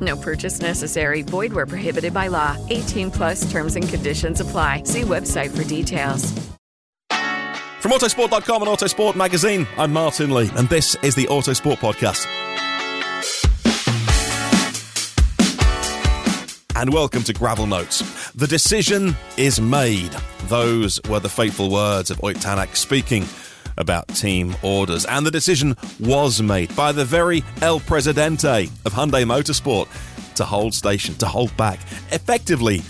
No purchase necessary. Void where prohibited by law. 18 plus terms and conditions apply. See website for details. From Autosport.com and Autosport Magazine, I'm Martin Lee, and this is the Autosport Podcast. And welcome to Gravel Notes. The decision is made. Those were the fateful words of Ott Tanak speaking about team orders. And the decision was made by the very El Presidente of Hyundai Motorsport to hold station, to hold back, effectively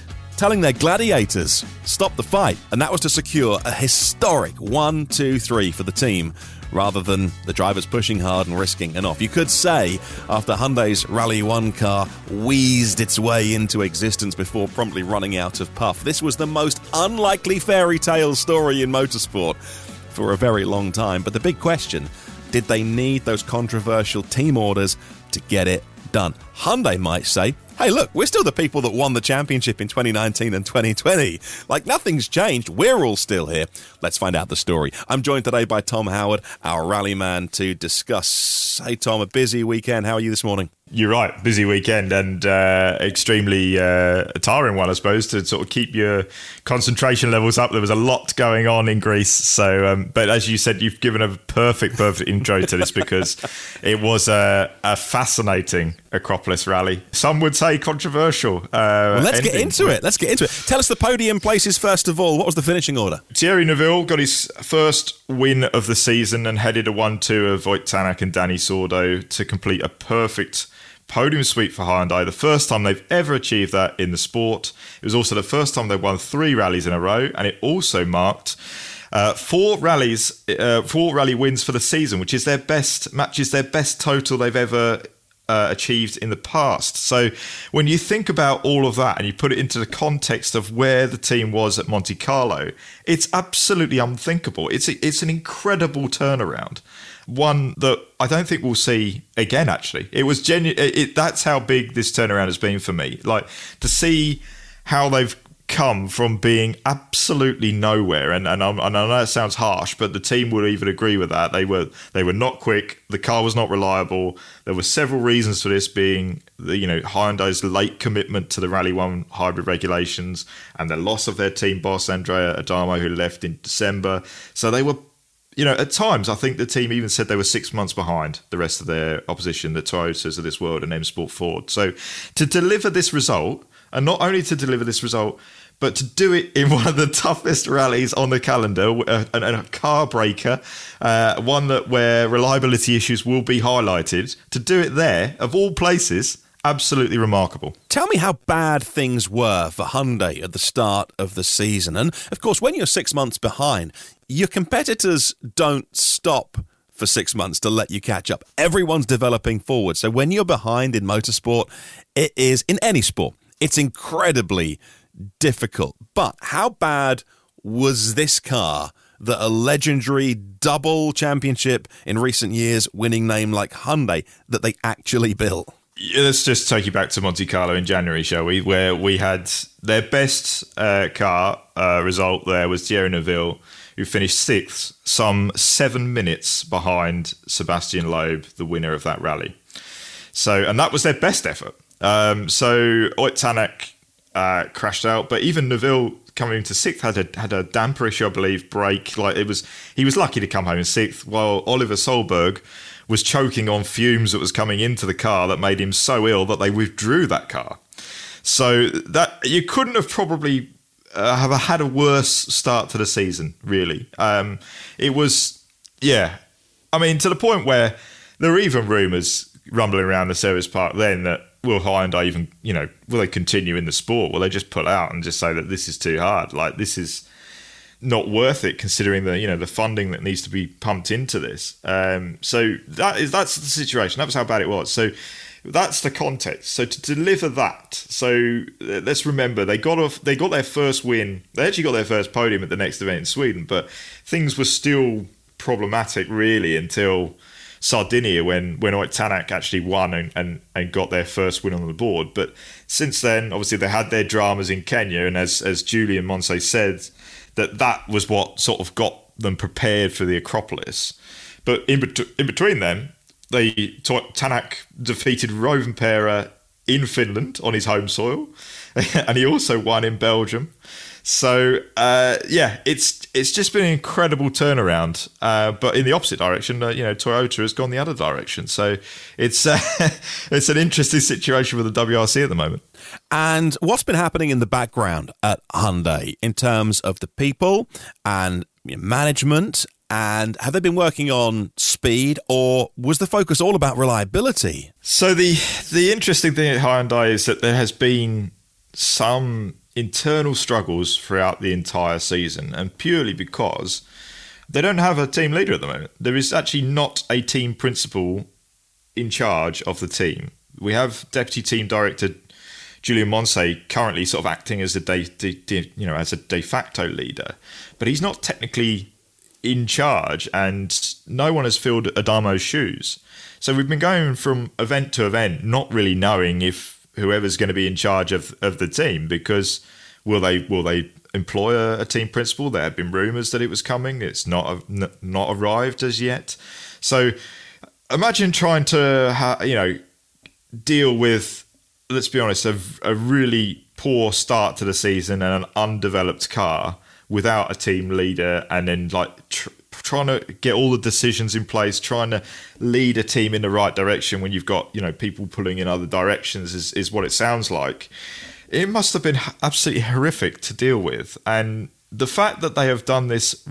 telling their gladiators, stop the fight. And that was to secure a historic 1 2 3 for the team. Rather than the drivers pushing hard and risking enough. You could say, after Hyundai's Rally 1 car wheezed its way into existence before promptly running out of puff, this was the most unlikely fairy tale story in motorsport for a very long time. But the big question did they need those controversial team orders to get it done? Hyundai might say, hey, look, we're still the people that won the championship in 2019 and 2020. Like nothing's changed. We're all still here. Let's find out the story. I'm joined today by Tom Howard, our rally man, to discuss. Hey, Tom, a busy weekend. How are you this morning? You're right, busy weekend and uh, extremely uh, tiring one, I suppose, to sort of keep your concentration levels up. There was a lot going on in Greece, so um, but as you said, you've given a perfect, perfect intro to this because it was a, a, fascinating Acropolis rally. Some would say controversial. Uh, well, let's get into it. Let's get into it. Tell us the podium places first of all. What was the finishing order? Thierry Neuville got his first win of the season and headed a one-two of Ott Tanak and Dani Sordo to complete a perfect podium sweep for Hyundai, the first time they've ever achieved that in the sport. It was also the first time they won three rallies in a row, and it also marked uh, four rallies, uh, four rally wins for the season, which is their best matches, their best total they've ever uh, achieved in the past. So when you think about all of that and you put it into the context of where the team was at Monte Carlo, it's absolutely unthinkable. It's it's an incredible turnaround one that I don't think we'll see again. Actually, it was genuine. It, that's how big this turnaround has been for me. Like to see how they've come from being absolutely nowhere, and and, and I know that sounds harsh, but the team would even agree with that. They were they were not quick. The car was not reliable. There were several reasons for this, being the you know Hyundai's late commitment to the Rally One hybrid regulations and the loss of their team boss Andrea Adamo, who left in December. So they were. You know, at times I think the team even said they were six months behind the rest of their opposition, the Toyotas of this world and M Sport Ford. So to deliver this result, and not only to deliver this result, but to do it in one of the toughest rallies on the calendar, a, a car breaker, uh, one that where reliability issues will be highlighted, to do it there of all places, absolutely remarkable. Tell me how bad things were for Hyundai at the start of the season, and of course, when you're six months behind, your competitors don't stop for six months to let you catch up. Everyone's developing forward. So when you're behind in motorsport, it is in any sport, it's incredibly difficult. But how bad was this car that a legendary double championship in recent years winning name like Hyundai that they actually built? Let's just take you back to Monte Carlo in January, shall we? Where we had their best uh, car uh, result there was Thierry Neuville, who finished sixth, some seven minutes behind Sebastian Loeb, the winner of that rally. So, and that was their best effort. Um, so, Ott Tanak uh, crashed out. But even Neuville coming to sixth had a had a damper issue, I believe, break. Like it was, he was lucky to come home in sixth, while Oliver Solberg was choking on fumes that was coming into the car that made him so ill that they withdrew that car. So that you couldn't have probably uh, have had a worse start to the season. Really, um, it was yeah. I mean, to the point where there were even rumours rumbling around the service park then that will Hyundai even, you know, will they continue in the sport? Will they just pull out and just say that this is too hard? Like this is not worth it considering the you know the funding that needs to be pumped into this. Um, so that is that's the situation. That was how bad it was. So that's the context. So to deliver that, so uh, let's remember they got off. They got their first win. They actually got their first podium at the next event in Sweden, but things were still problematic really until Sardinia when when Ott Tanak actually won and, and, and got their first win on the board. But since then, obviously they had their dramas in Kenya, and as as Julien Moncet said, that that was what sort of got them prepared for the Acropolis. But in, bet- in between them, they Tanak defeated Rovanperä in Finland on his home soil, and he also won in Belgium. So uh, yeah, it's it's just been an incredible turnaround. Uh, but in the opposite direction, uh, you know, Toyota has gone the other direction. So it's uh, it's an interesting situation with the WRC at the moment. And what's been happening in the background at Hyundai in terms of the people and management? And have they been working on speed, or was the focus all about reliability? So the the interesting thing at Hyundai is that there has been some internal struggles throughout the entire season, and purely because they don't have a team leader at the moment. There is actually not a team principal in charge of the team. We have deputy team director Julien Moncet currently sort of acting as a de, de, de, you know as a de facto leader, but he's not technically in charge, and no one has filled Adamo's shoes. So we've been going from event to event, not really knowing if whoever's going to be in charge of, of the team because will they will they employ a, a team principal? There have been rumours that it was coming. It's not not arrived as yet. So imagine trying to ha- you know deal with let's be honest a, a really poor start to the season and an undeveloped car without a team leader and then like tr- trying to get all the decisions in place, trying to lead a team in the right direction when you've got you know people pulling in other directions is, is what it sounds like. It must have been absolutely horrific to deal with, and the fact that they have done this,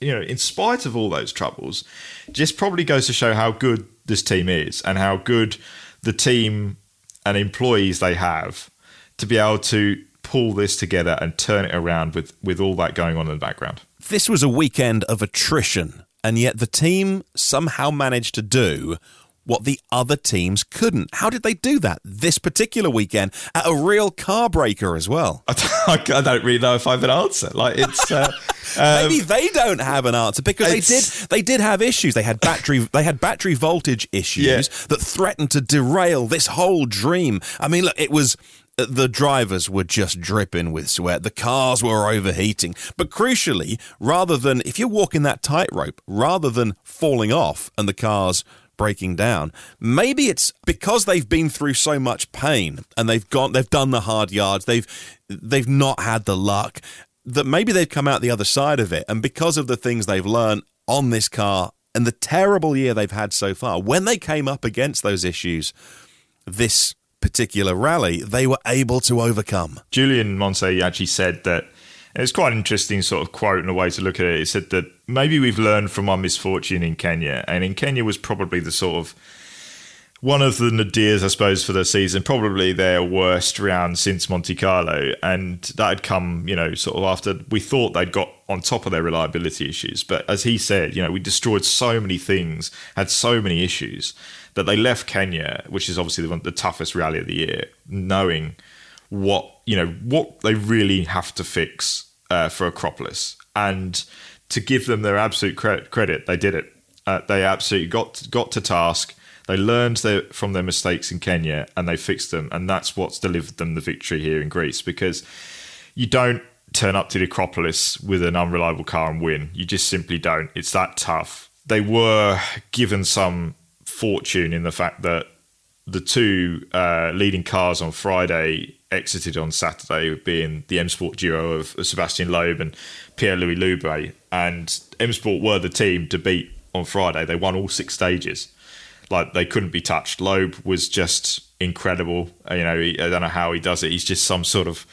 you know, in spite of all those troubles, just probably goes to show how good this team is and how good the team and employees they have to be able to pull this together and turn it around with with all that going on in the background. This was a weekend of attrition, and yet the team somehow managed to do what the other teams couldn't. How did they do that this particular weekend at a real car breaker as well? I don't really know if I have an answer. Like it's uh, um, maybe they don't have an answer because they did they did have issues. They had battery they had battery voltage issues yeah. that threatened to derail this whole dream. I mean, look, it was the drivers were just dripping with sweat. The cars were overheating. But crucially, rather than, if you're walking that tightrope, rather than falling off and the cars breaking down, maybe it's because they've been through so much pain and they've gone, they've done the hard yards, they've, they've not had the luck that maybe they've come out the other side of it. And because of the things they've learned on this car and the terrible year they've had so far, when they came up against those issues, this particular rally, they were able to overcome. Julien Moncet actually said that it's quite an interesting sort of quote and a way to look at it. He said that maybe we've learned from our misfortune in Kenya, and in Kenya was probably the sort of one of the nadirs, I suppose, for the season, probably their worst round since Monte Carlo. And that had come, you know, sort of after we thought they'd got on top of their reliability issues. But as he said, you know, we destroyed so many things, had so many issues that they left Kenya, which is obviously the, the toughest rally of the year, knowing what, you know, what they really have to fix uh, for Acropolis. And to give them their absolute credit, they did it. Uh, they absolutely got got to task they learned their, from their mistakes in Kenya and they fixed them, and that's what's delivered them the victory here in Greece. Because you don't turn up to the Acropolis with an unreliable car and win. You just simply don't. It's that tough. They were given some fortune in the fact that the two uh, leading cars on Friday exited on Saturday, being the M Sport duo of Sebastian Loeb and Pierre Louis Loubet. And M Sport were the team to beat on Friday. They won all six stages like they couldn't be touched. Loeb was just incredible. You know, he, I don't know how he does it. He's just some sort of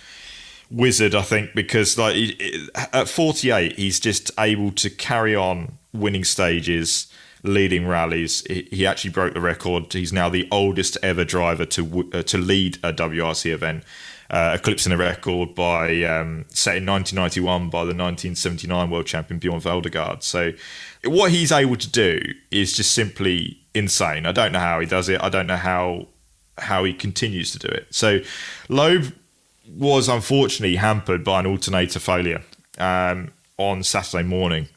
wizard, I think, because like he, at 48, he's just able to carry on winning stages, leading rallies. He, actually broke the record. He's now the oldest ever driver to uh, to lead a WRC event. Uh, eclipsing a record by um, set in 1991 by the 1979 world champion Bjorn Waldegård. So, what he's able to do is just simply insane. I don't know how he does it. I don't know how how he continues to do it. So Loeb was unfortunately hampered by an alternator failure um, on Saturday morning.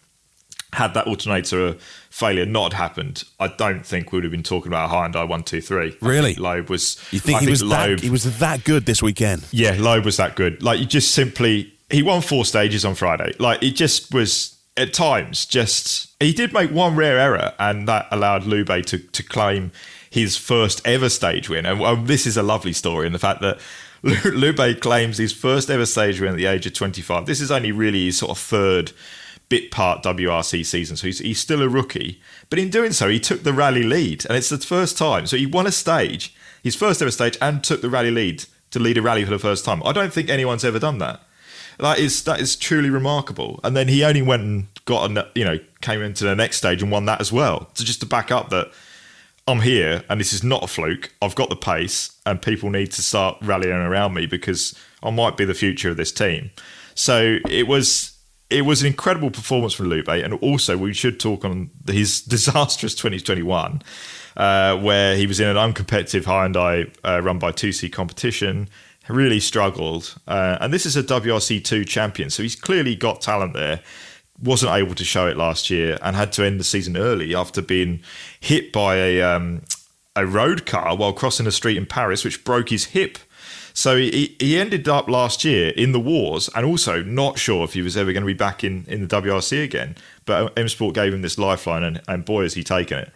Had that alternator failure not happened, I don't think we would have been talking about a Hyundai one two three. Really, Loeb was. You think I he think was Loeb, that? He was that good this weekend? Yeah, Loeb was that good. Like you just simply he won four stages on Friday. Like it just was at times just he did make one rare error and that allowed Loubet to, to claim his first ever stage win and well, this is a lovely story in the fact that Loubet claims his first ever stage win at the age of 25 this is only really his sort of third bit part WRC season so he's, he's still a rookie but in doing so he took the rally lead and it's the first time so he won a stage his first ever stage and took the rally lead to lead a rally for the first time I don't think anyone's ever done that that is that is truly remarkable. And then he only went and got a you know came into the next stage and won that as well. So just to back up that I'm here and this is not a fluke. I've got the pace and people need to start rallying around me because I might be the future of this team. So it was it was an incredible performance from Loubet, and also we should talk on his disastrous 2021, uh, where he was in an uncompetitive Hyundai uh, run by 2C competition really struggled. Uh, and this is a WRC2 champion, so he's clearly got talent there. Wasn't able to show it last year and had to end the season early after being hit by a um, a road car while crossing a street in Paris, which broke his hip. So he, he ended up last year in the wars and also not sure if he was ever going to be back in, in the WRC again. But M Sport gave him this lifeline, and, and boy, has he taken it.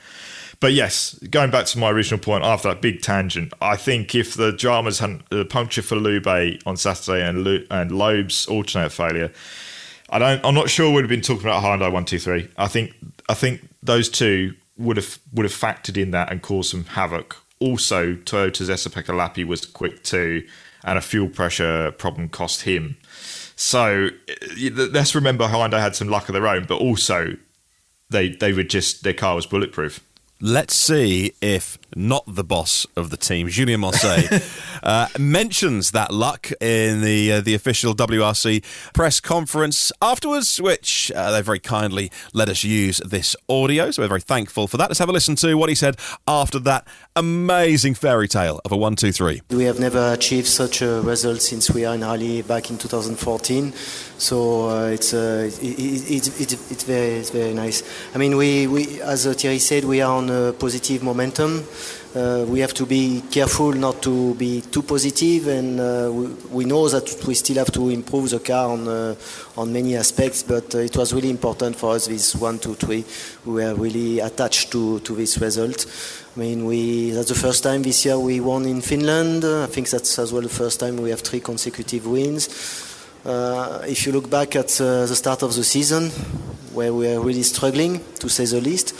But yes, going back to my original point after that big tangent, I think if the dramas hadn't the puncture for Loubet on Saturday and Lu, and Loeb's alternate failure, I don't. I'm not sure we'd have been talking about Hyundai one two three. I think I think those two would have would have factored in that and caused some havoc. Also, Toyota's Esa-Pekka was quick too, and a fuel pressure problem cost him. So eh, let's remember Hyundai had some luck of their own, but also they they were just their car was bulletproof. Let's see if not the boss of the team, Julien Moncet, uh, mentions that luck in the uh, the official WRC press conference afterwards, which uh, they very kindly let us use this audio. So we're very thankful for that. Let's have a listen to what he said after that amazing fairy tale of a one, two, three. We have never achieved such a result since we are in rally back in 2014. So uh, it's, uh, it, it, it, it's very it's very nice. I mean, we, we as Thierry said, we are on a positive momentum. uh, we have to be careful not to be too positive, and we, we, know that we still have to improve the car on on many aspects. But it was really important for us this one, two, three. We were really attached to, to this result. I mean, we that's the first time this year we won in Finland. I think that's as well the first time we have three consecutive wins. Uh, if you look back at uh, the start of the season, where we are really struggling, to say the least,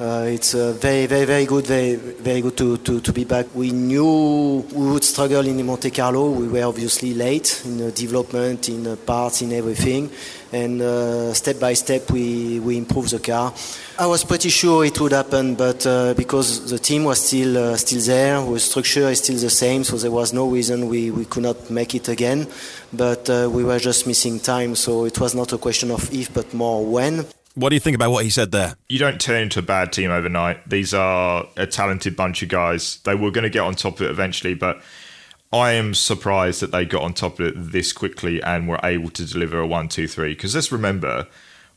uh, it's uh, very, very, very good, very, very good to, to, to be back. We knew we would struggle in Monte Carlo. We were obviously late in the development, in the parts, in everything. And uh, step by step, we, we improved the car. I was pretty sure it would happen, but uh, because the team was still uh, still there, the structure is still the same, so there was no reason we, we could not make it again. But uh, we were just missing time, so it was not a question of if, but more when. What do you think about what he said there? You don't turn into a bad team overnight. These are a talented bunch of guys. They were going to get on top of it eventually, but I am surprised that they got on top of it this quickly and were able to deliver a one, two, three. Because let's remember,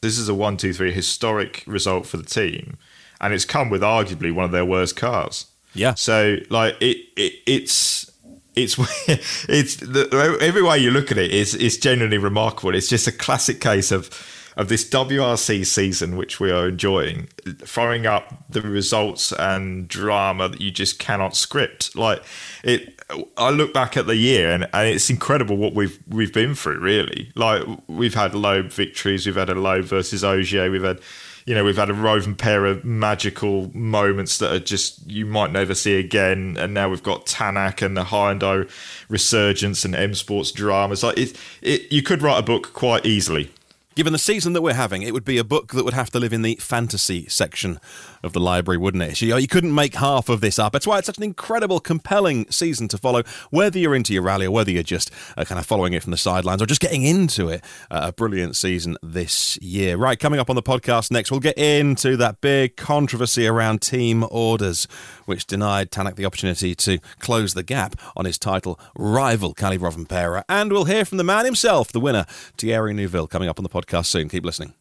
this is a one, two, three historic result for the team, and it's come with arguably one of their worst cars. Yeah. So like it, it it's it's it's the, every way you look at it is is genuinely remarkable. It's just a classic case of of this WRC season, which we are enjoying, throwing up the results and drama that you just cannot script. Like it, I look back at the year and, and it's incredible what we've we've been through. Really, like we've had Loeb victories, we've had a Loeb versus Ogier, we've had you know, we've had a Rovanperä of magical moments that are just you might never see again, and now we've got Tanak and the Hyundai resurgence and M Sports dramas. Like it, it, you could write a book quite easily Given the season that we're having, it would be a book that would have to live in the fantasy section of the library, wouldn't it? You, couldn't make half of this up. That's why it's such an incredible, compelling season to follow, whether you're into your rally or whether you're just uh, kind of following it from the sidelines or just getting into it. Uh, a brilliant season this year. Right, coming up on the podcast next, we'll get into that big controversy around team orders, which denied Tanak the opportunity to close the gap on his title rival, Kalle Rovanperä. And we'll hear from the man himself, the winner, Thierry Neuville, coming up on the podcast soon. Keep listening.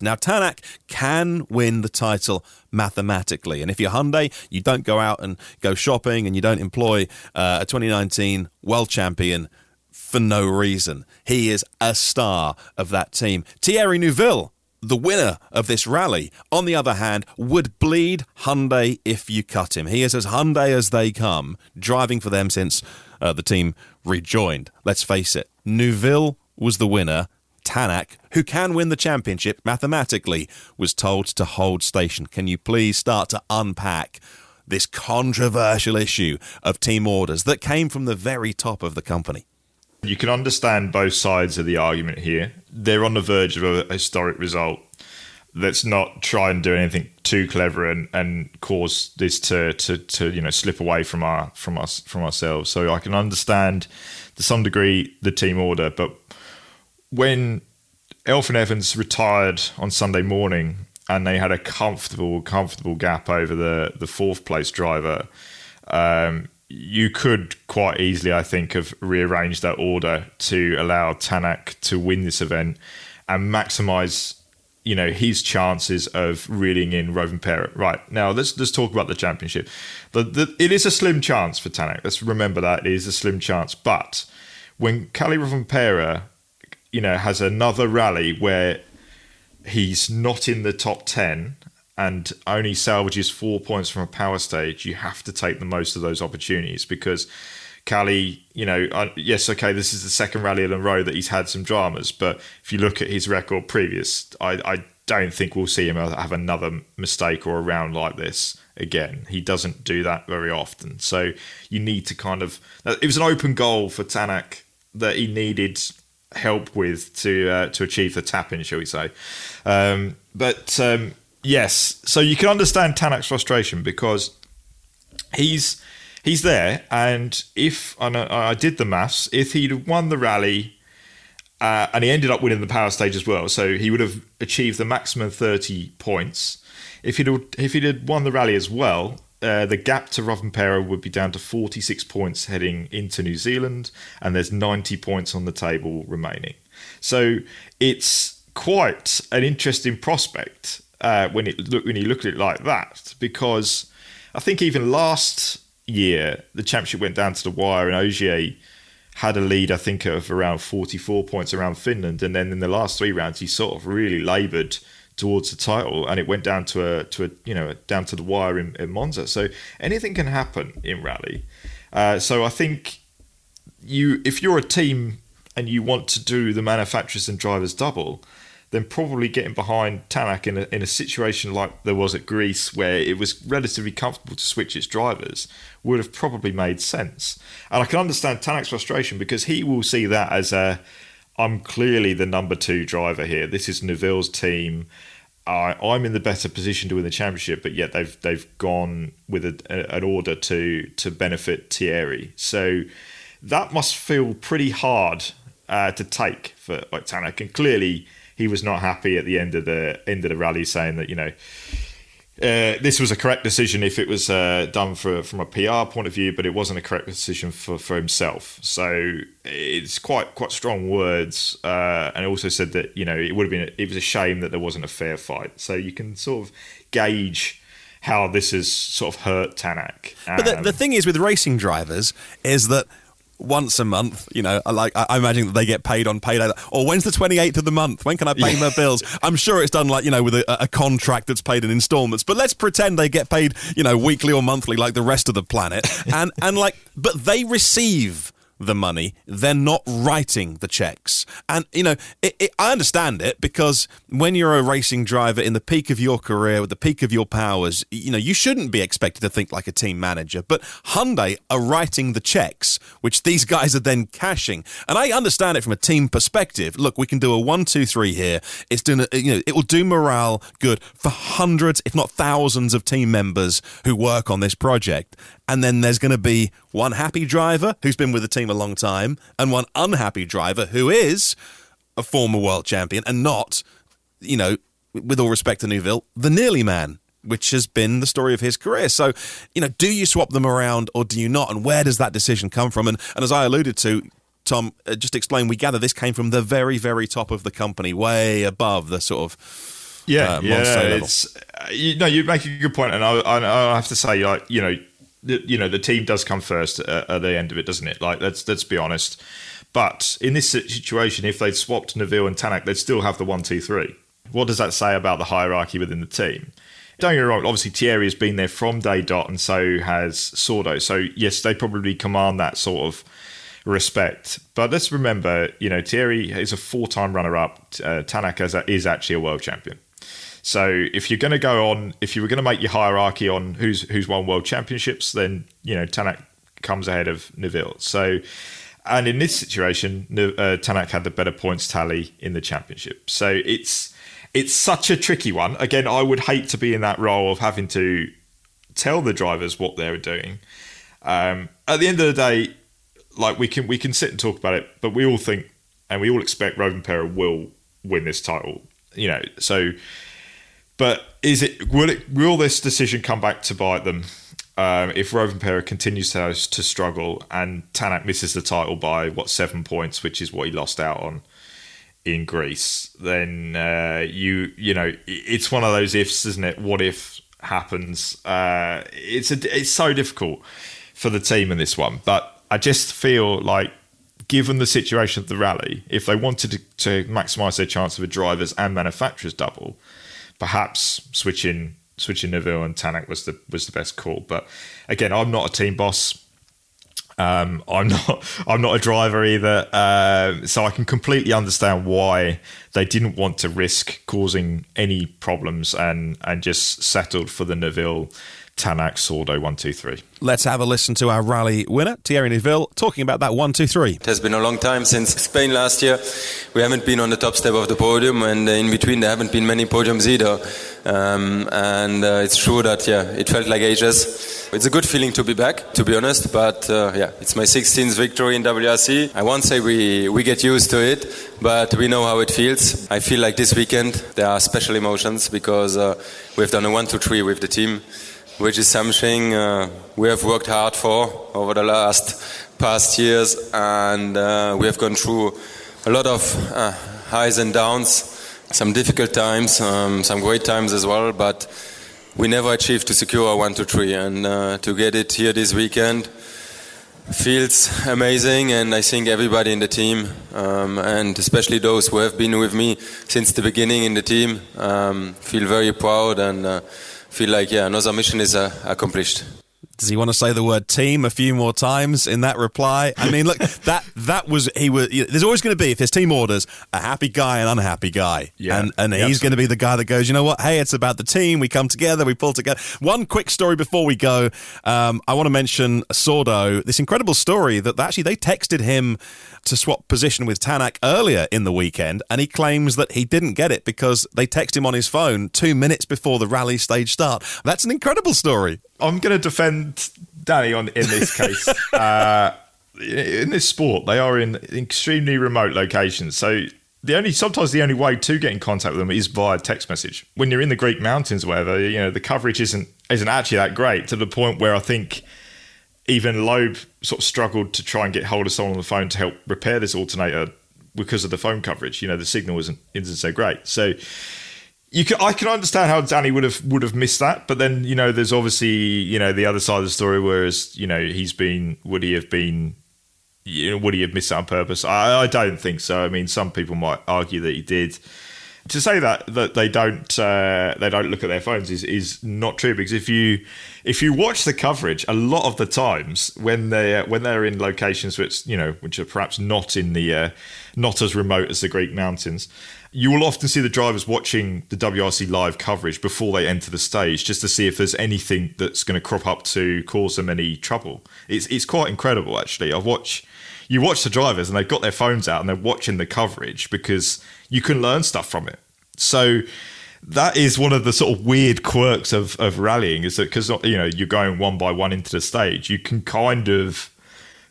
Now, Tanak can win the title mathematically. And if you're Hyundai, you don't go out and go shopping and you don't employ uh, a 2019 world champion for no reason. He is a star of that team. Thierry Neuville, the winner of this rally, on the other hand, would bleed Hyundai if you cut him. He is as Hyundai as they come, driving for them since uh, the team rejoined. Let's face it, Neuville was the winner Tanak, who can win the championship mathematically, was told to hold station. Can you please start to unpack this controversial issue of team orders that came from the very top of the company? You can understand both sides of the argument here. They're on the verge of a historic result. Let's not try and do anything too clever and, and cause this to, to, to you know slip away from our from us from ourselves. So I can understand to some degree the team order, but when Elfyn Evans retired on Sunday morning and they had a comfortable, comfortable gap over the, the fourth place driver, um, you could quite easily, I think, have rearranged that order to allow Tanak to win this event and maximise, you know, his chances of reeling in Rovanperä. Right now, let's let's talk about the championship. The, the, it is a slim chance for Tanak. Let's remember that it is a slim chance. But when Kalle Rovanperä you know, has another rally where he's not in the top 10 and only salvages four points from a power stage, you have to take the most of those opportunities because Kalle, you know, uh, yes, okay, this is the second rally in a row that he's had some dramas, but if you look at his record previous, I, I don't think we'll see him have another mistake or a round like this again. He doesn't do that very often. So you need to kind of. It was an open goal for Tanak that he needed help with to uh, to achieve the tap in, shall we say? Um, but um, yes, so you can understand Tanak's frustration because he's he's there, and if and I, I did the maths, if he'd won the rally. Uh, and he ended up winning the power stage as well, so he would have achieved the maximum thirty points. If he'd if he'd won the rally as well, uh, the gap to Rovanperä would be down to 46 points heading into New Zealand, and there's 90 points on the table remaining. So it's quite an interesting prospect uh, when it when you look at it like that, because I think even last year, the championship went down to the wire, and Ogier had a lead, I think, of around 44 points around Finland. And then in the last three rounds, he sort of really laboured towards the title, and it went down to a to a you know down to the wire in, in Monza. So anything can happen in rally. Uh, so I think you, if you're a team and you want to do the manufacturers and drivers double, then probably getting behind Tanak in a, in a situation like there was at Greece, where it was relatively comfortable to switch its drivers, would have probably made sense. And I can understand Tanak's frustration because he will see that as a I'm clearly the number two driver here. This is Neuville's team. Uh, I'm in the better position to win the championship, but yet they've they've gone with a, a, an order to to benefit Thierry. So that must feel pretty hard uh, to take for like Tanak, and clearly he was not happy at the end of the end of the rally, saying that you know uh, this was a correct decision if it was uh, done for, from a PR point of view, but it wasn't a correct decision for, for himself. So it's quite quite strong words, uh, and also said that you know it would have been it was a shame that there wasn't a fair fight. So you can sort of gauge how this has sort of hurt Tanak. Um, but the, the thing is with racing drivers is that once a month. You know, I like I imagine that they get paid on payday. Or when's the twenty eighth of the month? When can I pay yeah. my bills? I'm sure it's done like you know with a, a, contract that's paid in installments. But let's pretend they get paid you know weekly or monthly like the rest of the planet. And and like, but they receive the money, they're not writing the checks. And, you know, it, it, I understand it because when you're a racing driver in the peak of your career, with the peak of your powers, you know, you shouldn't be expected to think like a team manager. But Hyundai are writing the checks, which these guys are then cashing. And I understand it from a team perspective. Look, we can do a one, two, three here. It's doing, you know, it will do morale good for hundreds, if not thousands of team members who work on this project. And then there's going to be one happy driver who's been with the team a long time and one unhappy driver who is a former world champion and not, you know, with all respect to Neuville, the nearly man, which has been the story of his career. So, you know, do you swap them around or do you not? And where does that decision come from? And, and as I alluded to, Tom, uh, just explain, we gather this came from the very, very top of the company, way above the sort of yeah, uh, yeah. It's uh, you know you make a good point, and I, I, I have to say, like you know, you know the team does come first at, at, the end of it, doesn't it? Like let's let's be honest. But in this situation, if they'd swapped Neuville and Tanak, they'd still have the one, two, three. What does that say about the hierarchy within the team? Don't get me wrong. Obviously, Thierry has been there from day dot, and so has Sordo. So yes, they probably command that sort of respect. But let's remember, you know, Thierry is a four-time runner-up. Uh, Tanak is actually a world champion. So if you're going to go on, if you were going to make your hierarchy on who's who's won world championships, then you know Tanak comes ahead of Neuville. So, and in this situation, uh, Tanak had the better points tally in the championship. So it's it's such a tricky one. Again, I would hate to be in that role of having to tell the drivers what they're doing. Um, at the end of the day, like we can we can sit and talk about it, but we all think and we all expect Rovanperä will win this title. You know, so but is it will it will this decision come back to bite them um, if Rovanperä continues to to struggle and Tanak misses the title by what seven points, which is what he lost out on in Greece? Then uh, you you know it's one of those ifs, isn't it? What if happens? Uh, it's a, it's so difficult for the team in this one, but I just feel like given the situation of the rally, if they wanted to, to maximise their chance of a drivers and manufacturers double, perhaps switching switching Neuville and Tanak was the was the best call. But again, I'm not a team boss. Um, I'm not. I'm not a driver either, uh, so I can completely understand why they didn't want to risk causing any problems and and just settled for the Neuville Tanak Sordo one two three. Let's have a listen to our rally winner, Thierry Neuville, talking about that one two three. It has been a long time since Spain last year. We haven't been on the top step of the podium, and in between there haven't been many podiums either. Um, and uh, it's true that yeah, it felt like ages. It's a good feeling to be back, to be honest. But uh, yeah, it's my 16th victory in WRC. I won't say we we get used to it, but we know how it feels. I feel like this weekend there are special emotions because uh, we've done a one two three with the team which is something uh, we have worked hard for over the last past years, and uh, we have gone through a lot of uh, highs and downs, some difficult times, um, some great times as well, but we never achieved to secure a one, two, three, and uh, to get it here this weekend feels amazing, and I think everybody in the team, um, and especially those who have been with me since the beginning in the team, um, feel very proud and uh, feel like yeah, another mission is uh, accomplished. Does he want to say the word team a few more times in that reply? I mean, look, that that was he was. There's always going to be if his team orders a happy guy and unhappy guy, Yeah. and and Yeah, he's going to be the guy that goes, you know what? Hey, it's about the team. We come together, we pull together. One quick story before we go. Um, I want to mention Sordo. This incredible story that actually they texted him to swap position with Tanak earlier in the weekend, and he claims that he didn't get it because they text him on his phone two minutes before the rally stage start. That's an incredible story. I'm going to defend Dani on in this case. uh, in this sport, they are in extremely remote locations, so the only sometimes the only way to get in contact with them is via text message. When you're in the Greek mountains, or whatever, you know the coverage isn't isn't actually that great to the point where I think even Loeb sort of struggled to try and get hold of someone on the phone to help repair this alternator because of the phone coverage. You know, the signal isn't isn't so great. So you can I can understand how Dani would have would have missed that, but then you know there's obviously you know the other side of the story, whereas you know he's been would he have been you know would he have missed that on purpose? I, I don't think so. I mean, some people might argue that he did. To say that that they don't uh, they don't look at their phones is, is not true because if you if you watch the coverage a lot of the times when they when they're in locations which you know which are perhaps not in the uh, not as remote as the Greek mountains you will often see the drivers watching the WRC live coverage before they enter the stage just to see if there's anything that's going to crop up to cause them any trouble. It's it's quite incredible actually. I watch you watch the drivers and they've got their phones out and they're watching the coverage because you can learn stuff from it. So that is one of the sort of weird quirks of, of rallying is that because you know you're going one by one into the stage, you can kind of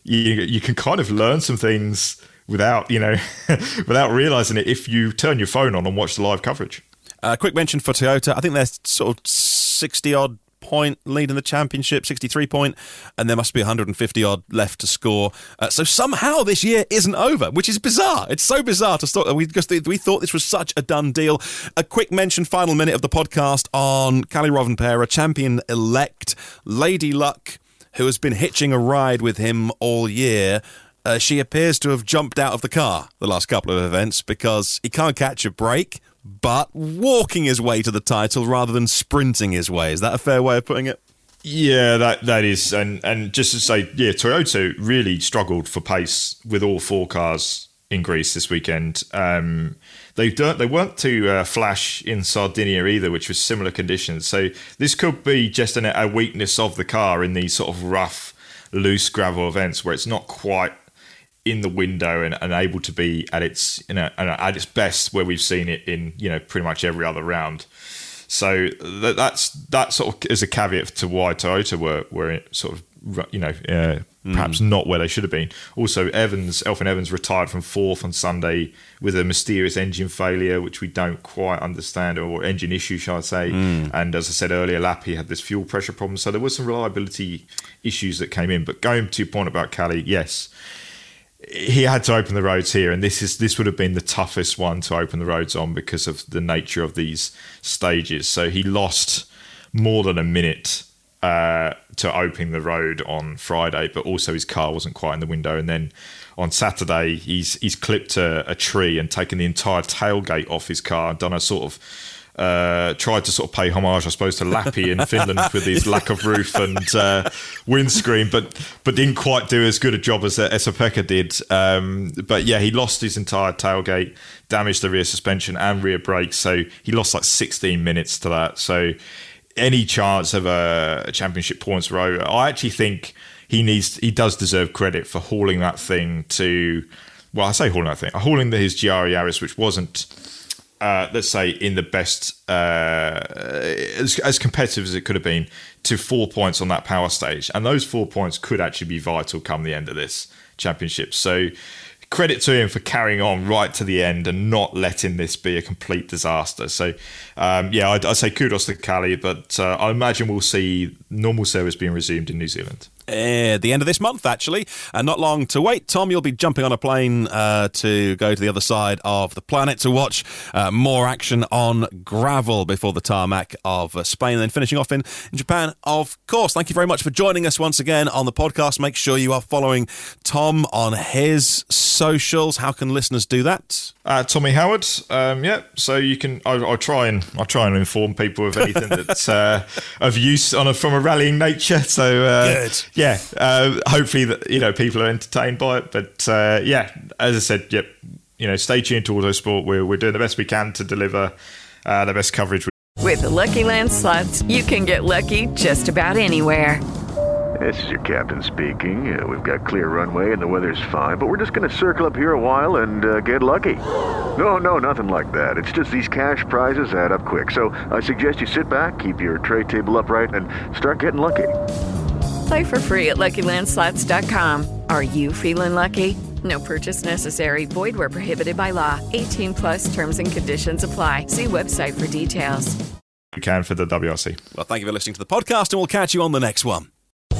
you you can kind of learn some things without you know without realizing it if you turn your phone on and watch the live coverage. Uh, quick mention for Toyota. I think they're sort of 60 odd point lead in the championship, 63 point, and there must be 150 odd left to score. Uh, so somehow this year isn't over, which is bizarre. It's so bizarre to start. We just we thought this was such a done deal. A quick mention, final minute of the podcast on Kalle Rovanperä, champion elect, Lady Luck, who has been hitching a ride with him all year. Uh, she appears to have jumped out of the car the last couple of events because he can't catch a break, but walking his way to the title rather than sprinting his way. Is that a fair way of putting it? Yeah, that that is, and and just to say, yeah, Toyota really struggled for pace with all four cars in Greece this weekend. Um, they don't, they weren't too uh, flash in Sardinia either, which was similar conditions. So this could be just an, a weakness of the car in these sort of rough, loose gravel events where it's not quite in the window and, and able to be at its you know at its best where we've seen it in you know pretty much every other round. So that, that's that sort of is a caveat to why Toyota were were sort of you know uh, perhaps not where they should have been. Also, Evans Elfyn Evans retired from fourth on Sunday with a mysterious engine failure, which we don't quite understand, or engine issue, shall I say? And as I said earlier, Lappi had this fuel pressure problem, so there was some reliability issues that came in. But going to your point about Kalle, yes he had to open the roads here, and this is this would have been the toughest one to open the roads on because of the nature of these stages. So he lost more than a minute uh, to opening the road on Friday, but also his car wasn't quite in the window. And then on Saturday, he's he's clipped a, a tree and taken the entire tailgate off his car done a sort of uh, tried to sort of pay homage, I suppose, to Lappi in Finland with his lack of roof and uh, windscreen, but but didn't quite do as good a job as uh, Esa-Pekka did. Um, but yeah, he lost his entire tailgate, damaged the rear suspension and rear brakes, so he lost like 16 minutes to that. So any chance of a, championship points row, I actually think he needs he does deserve credit for hauling that thing to. Well, I say hauling that thing, hauling his GR Yaris, which wasn't uh, let's say in the best uh, as, as competitive as it could have been to four points on that power stage. And those four points could actually be vital come the end of this championship. So credit to him for carrying on right to the end and not letting this be a complete disaster. So um, yeah I'd, I'd, say kudos to Kalle but uh, I imagine we'll see normal service being resumed in New Zealand at the end of this month, actually, and not long to wait. Tom, you'll be jumping on a plane uh, to go to the other side of the planet to watch uh, more action on gravel before the tarmac of uh, Spain, and then finishing off in, in Japan, of course. Thank you very much for joining us once again on the podcast. Make sure you are following Tom on his socials. How can listeners do that? Uh, Tommy Howard, um, yeah. So you can. I, will try and I'll try and inform people of anything that's uh, of use on a, from a rallying nature. So uh, good yeah, uh, hopefully that you know people are entertained by it. But uh, yeah, as I said, yep, you know, stay tuned to Autosport. We're we're doing the best we can to deliver uh, the best coverage. With the Lucky Land slots, you can get lucky just about anywhere. This is your captain speaking. Uh, we've got clear runway and the weather's fine, but we're just going to circle up here a while and uh, get lucky. No, no, nothing like that. It's just these cash prizes add up quick. So I suggest you sit back, keep your tray table upright, and start getting lucky. Play for free at LuckyLandSlots.com. Are you feeling lucky? No purchase necessary. Void where prohibited by law. 18 plus terms and conditions apply. See website for details. We can for the WRC. Well, thank you for listening to the podcast, and we'll catch you on the next one.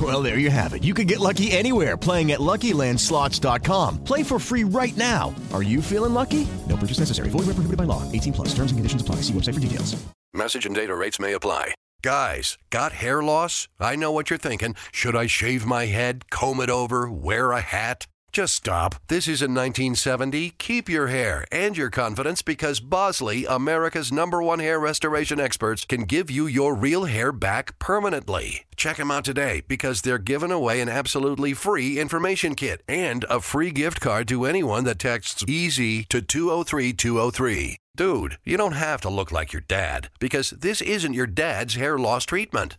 Well, there you have it. You can get lucky anywhere playing at LuckyLandSlots.com. Play for free right now. Are you feeling lucky? No purchase necessary. Void where prohibited by law. 18 plus. Terms and conditions apply. See website for details. Message and data rates may apply. Guys, got hair loss? I know what you're thinking. Should I shave my head, comb it over, wear a hat? Just stop. This isn't 1970. Keep your hair and your confidence because Bosley, America's number one hair restoration experts, can give you your real hair back permanently. Check them out today because they're giving away an absolutely free information kit and a free gift card to anyone that texts EASY to 203203. Dude, you don't have to look like your dad because this isn't your dad's hair loss treatment.